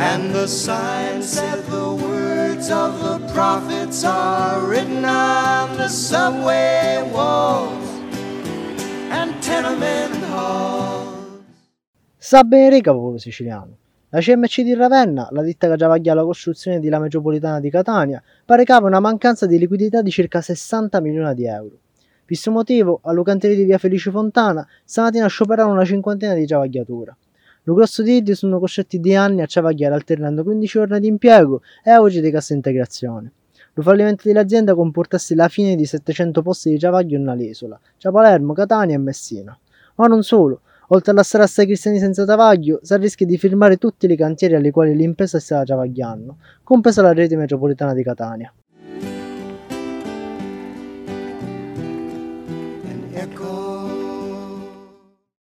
And the sign said the words of the prophets are written on the subway walls and tenement halls. Sa bene rica popolo siciliano. La CMC di Ravenna, la ditta che giavaglia la costruzione della metropolitana di Catania, pare cava una mancanza di liquidità di circa 60 milioni di euro. Per questo motivo, a Lucanteria di via Felice Fontana, stamattina scioperano una cinquantina di giavagliatura. Lo Lucrosso Didi sono costretti di anni a ciavagliare alternando 15 giorni di impiego e oggi di cassa integrazione. Lo fallimento dell'azienda comportasse la fine di 700 posti di ciavaglio nell'isola, cioè Palermo, Catania e Messina. Ma non solo, oltre alla strada Stai Cristiani senza Tavaglio, si rischia di firmare tutti i cantieri alle quali l'impresa sta travagliando, compresa la rete metropolitana di Catania. And echo